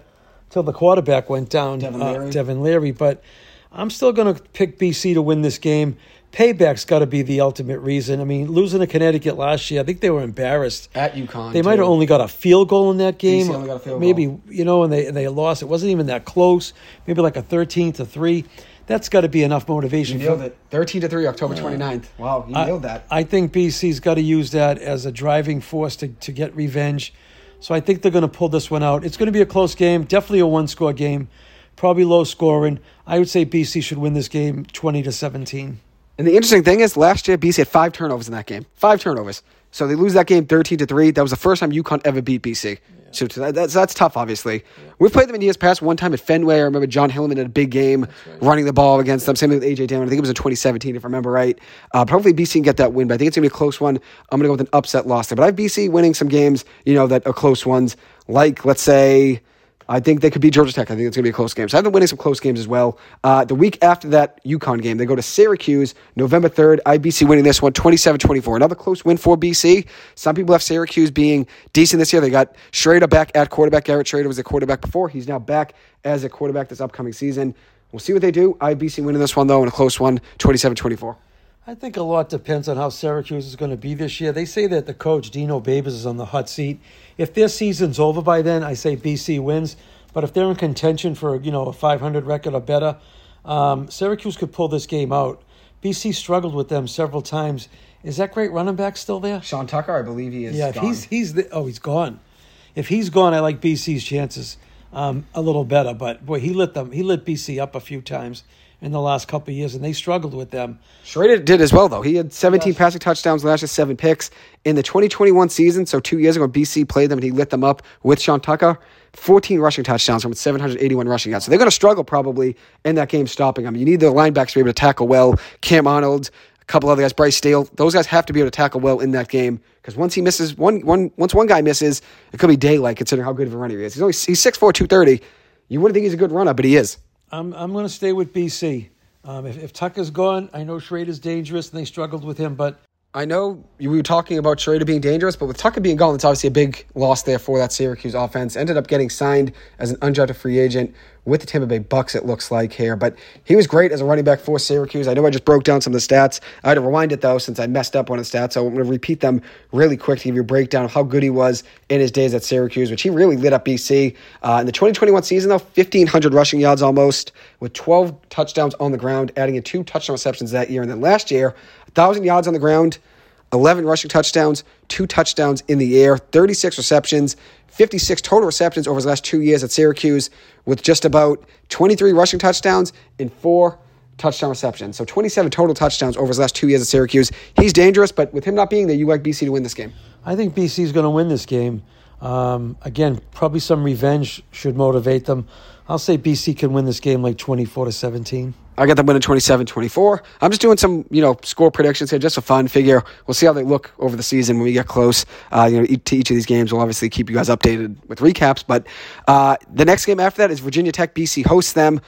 B: till the quarterback went down,
A: Devin
B: uh,
A: Leary.
B: Devin Leary. But I'm still going to pick BC to win this game. Payback's got to be the ultimate reason. I mean, losing to Connecticut last year, I think they were embarrassed.
A: At UConn.
B: They might have only got a field goal in that game.
A: only got a field
B: Maybe
A: goal.
B: you know, and they and they lost. It wasn't even that close. Maybe like a thirteen to three. That's got to be enough
A: You
B: motivation.
A: nailed
B: for,
A: it. 13 to 3, October 29th. Wow, you
B: I,
A: nailed that.
B: I think BC's got to use that as a driving force to, to get revenge. So I think they're going to pull this one out. It's going to be a close game, definitely a one score game, probably low scoring. I would say BC should win this game 20 to 17.
A: And the interesting thing is, last year BC had five turnovers in that game. Five turnovers. So they lose that game 13 to 3. That was the first time UConn ever beat BC. So that, that's, that's tough, obviously. We've played them in years past. One time at Fenway, I remember John Hillman had a big game running the ball against them. Same thing with AJ Dillon. I think it was in 2017, if I remember right. Uh, but hopefully BC can get that win. But I think it's going to be a close one. I'm going to go with an upset loss there. But I have BC winning some games, you know, that are close ones. Like, let's say, I think they could beat Georgia Tech. I think it's going to be a close game. So I've been winning some close games as well. Uh, the week after that UConn game, they go to Syracuse, November 3rd. IBC winning this one 27 24. Another close win for BC. Some people have Syracuse being decent this year. They got Shrader back at quarterback. Garrett Shrader was a quarterback before. He's now back as a quarterback this upcoming season. We'll see what they do. IBC winning this one, though, in a close one 27 24.
B: I think a lot depends on how Syracuse is going to be this year. They say that the coach, Dino Babers, is on the hot seat. If their season's over by then, I say BC wins. But if they're in contention for you know a 500 record or better, um, Syracuse could pull this game out. BC struggled with them several times. Is that great running back still there?
A: Sean Tucker, I believe he is.
B: Yeah, if he's he's the, oh he's gone. If he's gone, I like BC's chances um, a little better. But boy, he lit them. He lit BC up a few times in the last couple of years, and they struggled with them.
A: Shrader did as well, though. He had 17 yes. passing touchdowns last year, seven picks in the 2021 season. So two years ago, BC played them, and he lit them up with Sean Tucker. 14 rushing touchdowns from 781 rushing yards. So they're going to struggle probably in that game stopping them. You need the linebackers to be able to tackle well. Kam Arnold, a couple other guys, Bryce Steele. Those guys have to be able to tackle well in that game because once he misses one, one, once one guy misses, it could be daylight considering how good of a runner he is. He's only he's 6'4", 230. You wouldn't think he's a good runner, but he is.
B: I'm I'm going to stay with BC. Um, if, if Tucker's gone, I know Shrader's dangerous and they struggled with him, but
A: I know we were talking about Shrader being dangerous, but with Tucker being gone, it's obviously a big loss there for that Syracuse offense. Ended up getting signed as an undrafted free agent with the Tampa Bay Bucks, it looks like here. But he was great as a running back for Syracuse. I know I just broke down some of the stats. I had to rewind it, though, since I messed up one of the stats. So I'm going to repeat them really quick to give you a breakdown of how good he was in his days at Syracuse, which he really lit up BC. Uh, in the 2021 season, though, 1,500 rushing yards almost, with 12 touchdowns on the ground, adding in two touchdown receptions that year. And then last year, 1,000 yards on the ground, 11 rushing touchdowns, two touchdowns in the air, 36 receptions, 56 total receptions over his last two years at Syracuse, with just about 23 rushing touchdowns and four touchdown receptions. So 27 total touchdowns over his last two years at Syracuse. He's dangerous, but with him not being there, you like BC to win this game.
B: I think BC is going to win this game. Um, again, probably some revenge should motivate them. I'll say BC can win this game like 24 to 17.
A: I got them winning 27 24. I'm just doing some, you know, score predictions here just for fun. Figure we'll see how they look over the season when we get close. Uh, you know, to each of these games, we'll obviously keep you guys updated with recaps. But uh, the next game after that is Virginia Tech. BC hosts them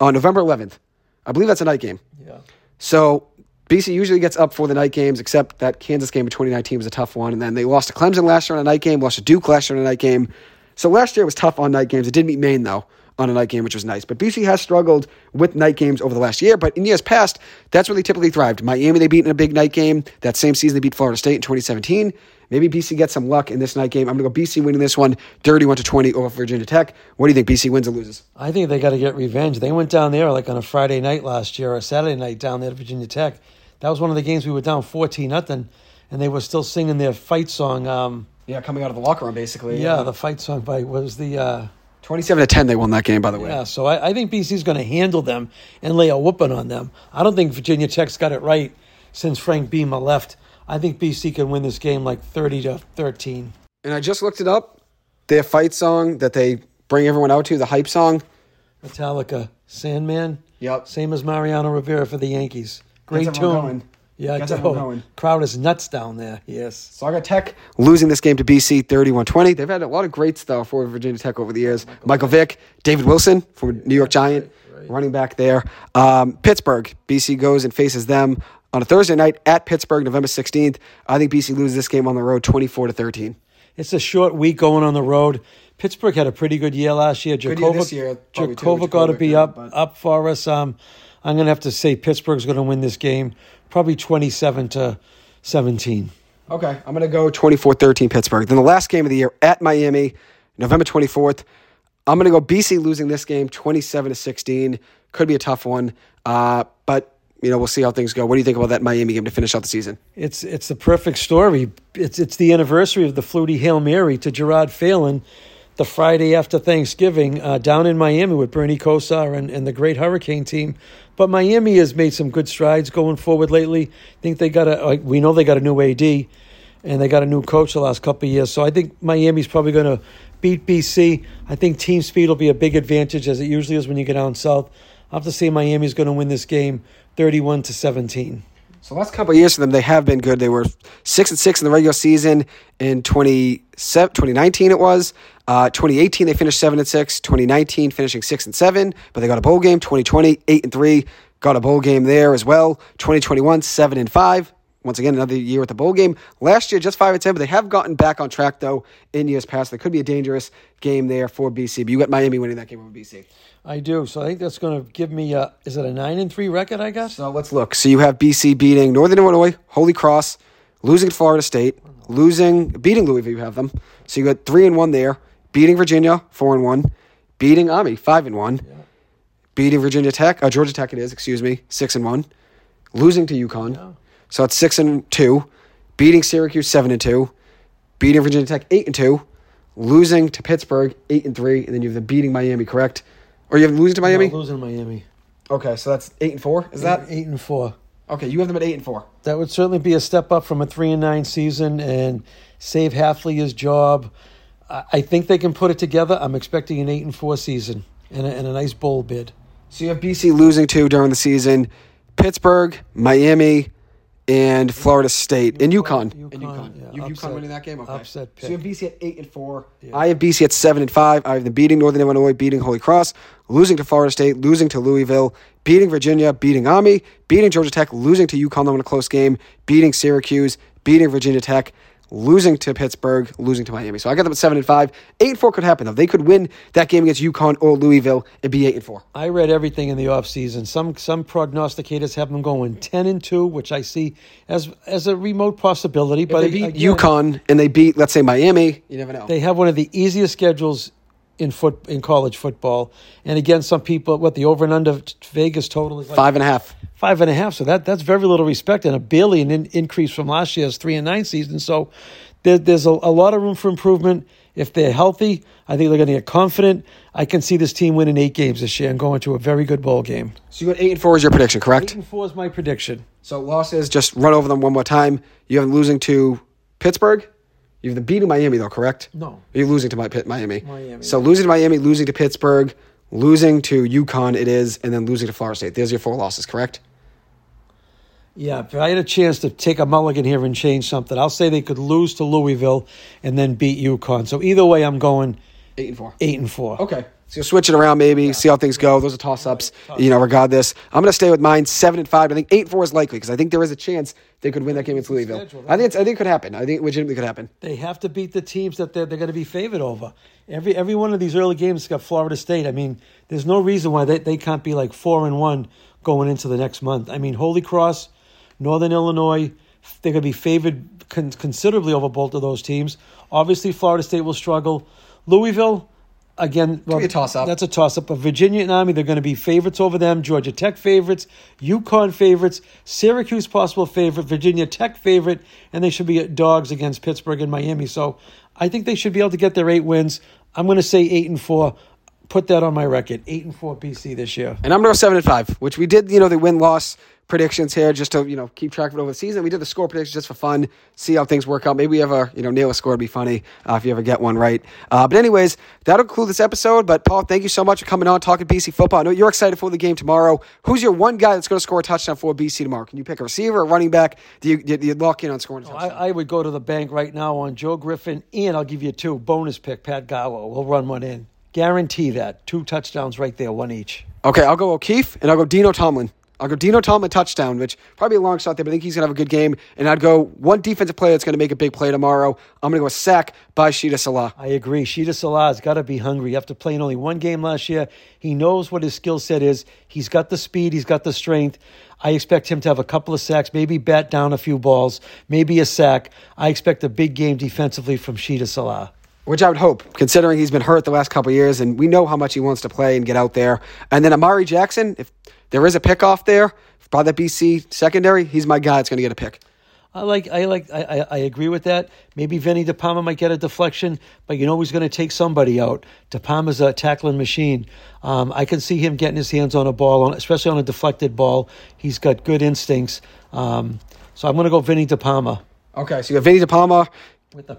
A: on November 11th. I believe that's a night game.
B: Yeah.
A: So BC usually gets up for the night games, except that Kansas game in 2019 was a tough one. And then they lost to Clemson last year on a night game, lost to Duke last year on a night game. So last year was tough on night games. It did meet Maine, though on a night game, which was nice. But BC has struggled with night games over the last year. But in years past, that's where they typically thrived. Miami, they beat in a big night game. That same season, they beat Florida State in 2017. Maybe BC gets some luck in this night game. I'm going to go BC winning this one 31 to 20 over Virginia Tech. What do you think? BC wins or loses?
B: I think they got to get revenge. They went down there like on a Friday night last year or a Saturday night down there to Virginia Tech. That was one of the games we were down 14 nothing, and they were still singing their fight song. Um,
A: yeah, coming out of the locker room, basically.
B: Yeah, yeah. the fight song by was the. Uh,
A: 27 to 10, they won that game, by the way.
B: Yeah, so I, I think BC's going to handle them and lay a whooping on them. I don't think Virginia Tech's got it right since Frank Beamer left. I think BC can win this game like 30 to 13.
A: And I just looked it up. Their fight song that they bring everyone out to, the hype song
B: Metallica, Sandman.
A: Yep.
B: Same as Mariano Rivera for the Yankees. Great tune. Yeah,
A: Guess going.
B: crowd is nuts down there. Yes.
A: Saga Tech losing this game to BC 31-20. They've had a lot of greats though for Virginia Tech over the years. Michael, Michael Vick, David Wilson from New York Giant, right, right. running back there. Um, Pittsburgh, BC goes and faces them on a Thursday night at Pittsburgh, November 16th. I think BC loses this game on the road 24 to 13.
B: It's a short week going on the road. Pittsburgh had a pretty good year last year.
A: Jurkovec,
B: year Jurkovec ought to be up up for us. Um, I'm going to have to say Pittsburgh's going to win this game probably 27 to 17.
A: Okay, I'm going to go 24 13 Pittsburgh. Then the last game of the year at Miami, November 24th. I'm going to go BC losing this game 27 to 16. Could be a tough one. Uh, but you know, we'll see how things go. What do you think about that Miami game to finish out the season?
B: It's it's the perfect story. It's it's the anniversary of the Flutie Hail Mary to Gerard Phelan the Friday after Thanksgiving uh, down in Miami with Bernie Kosar and, and the great Hurricane team. But Miami has made some good strides going forward lately. I think they got a, we know they got a new AD and they got a new coach the last couple of years. So I think Miami's probably going to beat BC. I think team speed will be a big advantage as it usually is when you get down south. I have to say Miami's going to win this game 31 to 17.
A: So last couple of years for them, they have been good. They were six and six in the regular season in 2019 it was. Uh, 2018 they finished seven and six. 2019 finishing six and seven, but they got a bowl game. 2020 eight and three, got a bowl game there as well. 2021 seven and five. Once again, another year with the bowl game. Last year, just five and ten, but they have gotten back on track though in years past. There could be a dangerous game there for BC. But you got Miami winning that game over BC.
B: I do. So I think that's going to give me a, is it a 9 and 3 record, I guess?
A: So let's look. So you have BC beating Northern Illinois, Holy Cross, losing to Florida State, losing beating Louisville, you have them. So you got 3 and 1 there, beating Virginia, 4 and 1, beating Army, 5 and 1. Yeah. Beating Virginia Tech, uh, Georgia Tech it is, excuse me, 6 and 1. Losing to UConn. Yeah. So it's 6 and 2, beating Syracuse 7 and 2, beating Virginia Tech 8 and 2, losing to Pittsburgh 8 and 3, and then you have the beating Miami, correct? Or you have losing to Miami?
B: No, losing to Miami.
A: Okay, so that's eight and four. Is
B: eight,
A: that
B: eight and four?
A: Okay, you have them at eight and four.
B: That would certainly be a step up from a three and nine season and save Hafley his job. I think they can put it together. I'm expecting an eight and four season and a, and a nice bowl bid.
A: So you have BC losing two during the season, Pittsburgh, Miami, and Florida State in UConn. UConn, in UConn. Yeah, you UConn winning that game. Okay.
B: Upset pick.
A: So you have BC at eight and four. Yeah. I have BC at seven and five. I have them beating Northern Illinois, beating Holy Cross, losing to Florida State, losing to Louisville, beating Virginia, beating Army, beating Georgia Tech, losing to UConn in a close game, beating Syracuse, beating Virginia Tech, losing to Pittsburgh, losing to Miami. So I got them at seven and five. Eight and four could happen though. They could win that game against UConn or Louisville and be eight and four.
B: I read everything in the offseason. Some some prognosticators have them going ten and two, which I see as as a remote possibility.
A: If
B: but
A: they beat again, UConn and they beat, let's say Miami, you never know.
B: They have one of the easiest schedules in foot in college football. And again, some people what the over and under Vegas total is like
A: five and a half.
B: Five and a half. So that that's very little respect and a barely an in, increase from last year's three and nine season. So there, there's a, a lot of room for improvement. If they're healthy, I think they're going to get confident. I can see this team winning eight games this year and going to a very good bowl game.
A: So you got eight and four is your prediction, correct?
B: Eight and four is my prediction.
A: So losses, just run over them one more time. You have losing to Pittsburgh. You have them beating Miami though, correct?
B: No.
A: Are You're losing to my Miami.
B: Miami.
A: So losing to Miami, losing to Pittsburgh, losing to UConn, it is, and then losing to Florida State. There's your four losses, correct?
B: Yeah, if I had a chance to take a mulligan here and change something, I'll say they could lose to Louisville and then beat UConn. So either way, I'm going
A: eight and four.
B: Eight and four.
A: Okay. So switch it around, maybe yeah. see how things go. Those are toss ups. You know, regardless, I'm going to stay with mine seven and five. I think eight and four is likely because I think there is a chance they could win that game against Louisville. I think it's, I think it could happen. I think it legitimately could happen.
B: They have to beat the teams that they're, they're going to be favored over. Every every one of these early games got Florida State. I mean, there's no reason why they, they can't be like four and one going into the next month. I mean, Holy Cross Northern Illinois, they're going to be favored con- considerably over both of those teams. Obviously, Florida State will struggle. Louisville, again,
A: well, a toss up.
B: That's a toss up. But Virginia and Army, they're going to be favorites over them. Georgia Tech favorites, UConn favorites, Syracuse possible favorite, Virginia Tech favorite, and they should be dogs against Pittsburgh and Miami. So I think they should be able to get their eight wins. I'm going to say eight and four. Put that on my record. Eight and four BC this year.
A: And I'm going to go seven and five, which we did. You know, the win loss predictions here just to you know keep track of it over the season. We did the score predictions just for fun, see how things work out. Maybe we ever you know nail a score would be funny uh, if you ever get one right. Uh, but anyways, that'll conclude this episode. But Paul, thank you so much for coming on talking BC football. I know you're excited for the game tomorrow. Who's your one guy that's going to score a touchdown for BC tomorrow? Can you pick a receiver, a running back? Do you, do you lock in on scoring?
B: I, I, would go to the bank right now on Joe Griffin, and I'll give you two bonus pick. Pat Garwo. We'll run one in. Guarantee that two touchdowns right there, one each.
A: Okay, I'll go O'Keefe and I'll go Dino Tomlin. I'll go Dino Tomlin touchdown, which probably a long shot there, but I think he's going to have a good game. And I'd go one defensive player that's going to make a big play tomorrow. I'm going to go a sack by Shitta Sillah.
B: I agree. Shitta Sillah's got to be hungry. After playing only one game last year, he knows what his skill set is. He's got the speed, he's got the strength. I expect him to have a couple of sacks, maybe bat down a few balls, maybe a sack. I expect a big game defensively from Shitta Sillah
A: which I would hope, considering he's been hurt the last couple years, and we know how much he wants to play and get out there. And then Amari Jackson, if there is a pickoff there, by the BC secondary, he's my guy that's going to get a pick.
B: I like, I like, I, I, agree with that. Maybe Vinny De Palma might get a deflection, but you know he's going to take somebody out. De Palma's a tackling machine. Um, I can see him getting his hands on a ball, especially on a deflected ball. He's got good instincts. Um, so I'm going to go Vinny De Palma.
A: Okay, so you got Vinny De Palma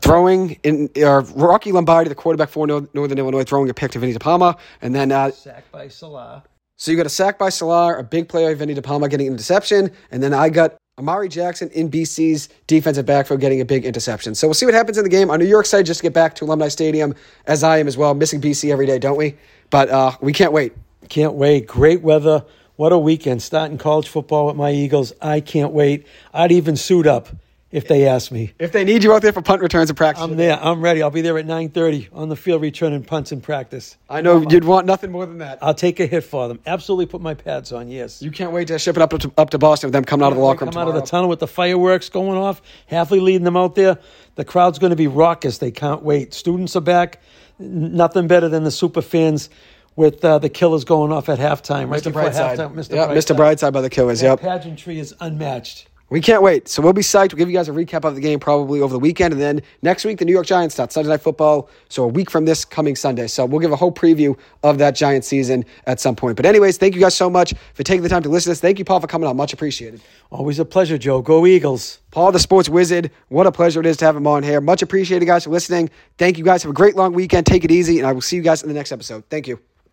A: throwing in uh, Rocky Lombardi, the quarterback for Northern Illinois, throwing a pick to Vinny De Palma, and then uh,
B: sack by Sillah.
A: So you got a sack by Sillah, a big play by Vinny De Palma getting an interception, and then I got Amari Jackson in BC's defensive backfield getting a big interception. So we'll see what happens in the game. I know you're excited just to get back to Alumni Stadium, as I am as well. Missing BC every day, don't we? But uh, we can't wait.
B: Can't wait. Great weather. What a weekend. Starting college football with my Eagles. I can't wait. I'd even suit up if they ask me.
A: If they need you out there for punt returns and practice.
B: I'm there. I'm ready. I'll be there at 9.30 on the field returning punts in practice.
A: I know you'd want nothing more than that.
B: I'll take a hit for them. Absolutely put my pads on, yes.
A: You can't wait to ship it up to, up to Boston with them coming out of the locker room
B: Come out of the tunnel with the fireworks going off. Hafley leading them out there. The crowd's going to be raucous. They can't wait. Students are back. Nothing better than the super fans with uh, the Killers going off at halftime. Right
A: Mr. Brightside.
B: Halftime. Mr.
A: Yep,
B: Brightside.
A: Mr. Brightside by the Killers.
B: That
A: Yep.
B: pageantry is unmatched.
A: We can't wait. So we'll be psyched. We'll give you guys a recap of the game probably over the weekend. And then next week, the New York Giants start Sunday Night Football. So a week from this coming Sunday. So we'll give a whole preview of that Giant season at some point. But, anyways, thank you guys so much for taking the time to listen to this. Thank you, Paul, for coming on. Much appreciated.
B: Always a pleasure, Joe. Go Eagles.
A: Paul, the sports wizard. What a pleasure it is to have him on here. Much appreciated, guys, for listening. Thank you guys. Have a great long weekend. Take it easy. And I will see you guys in the next episode. Thank you.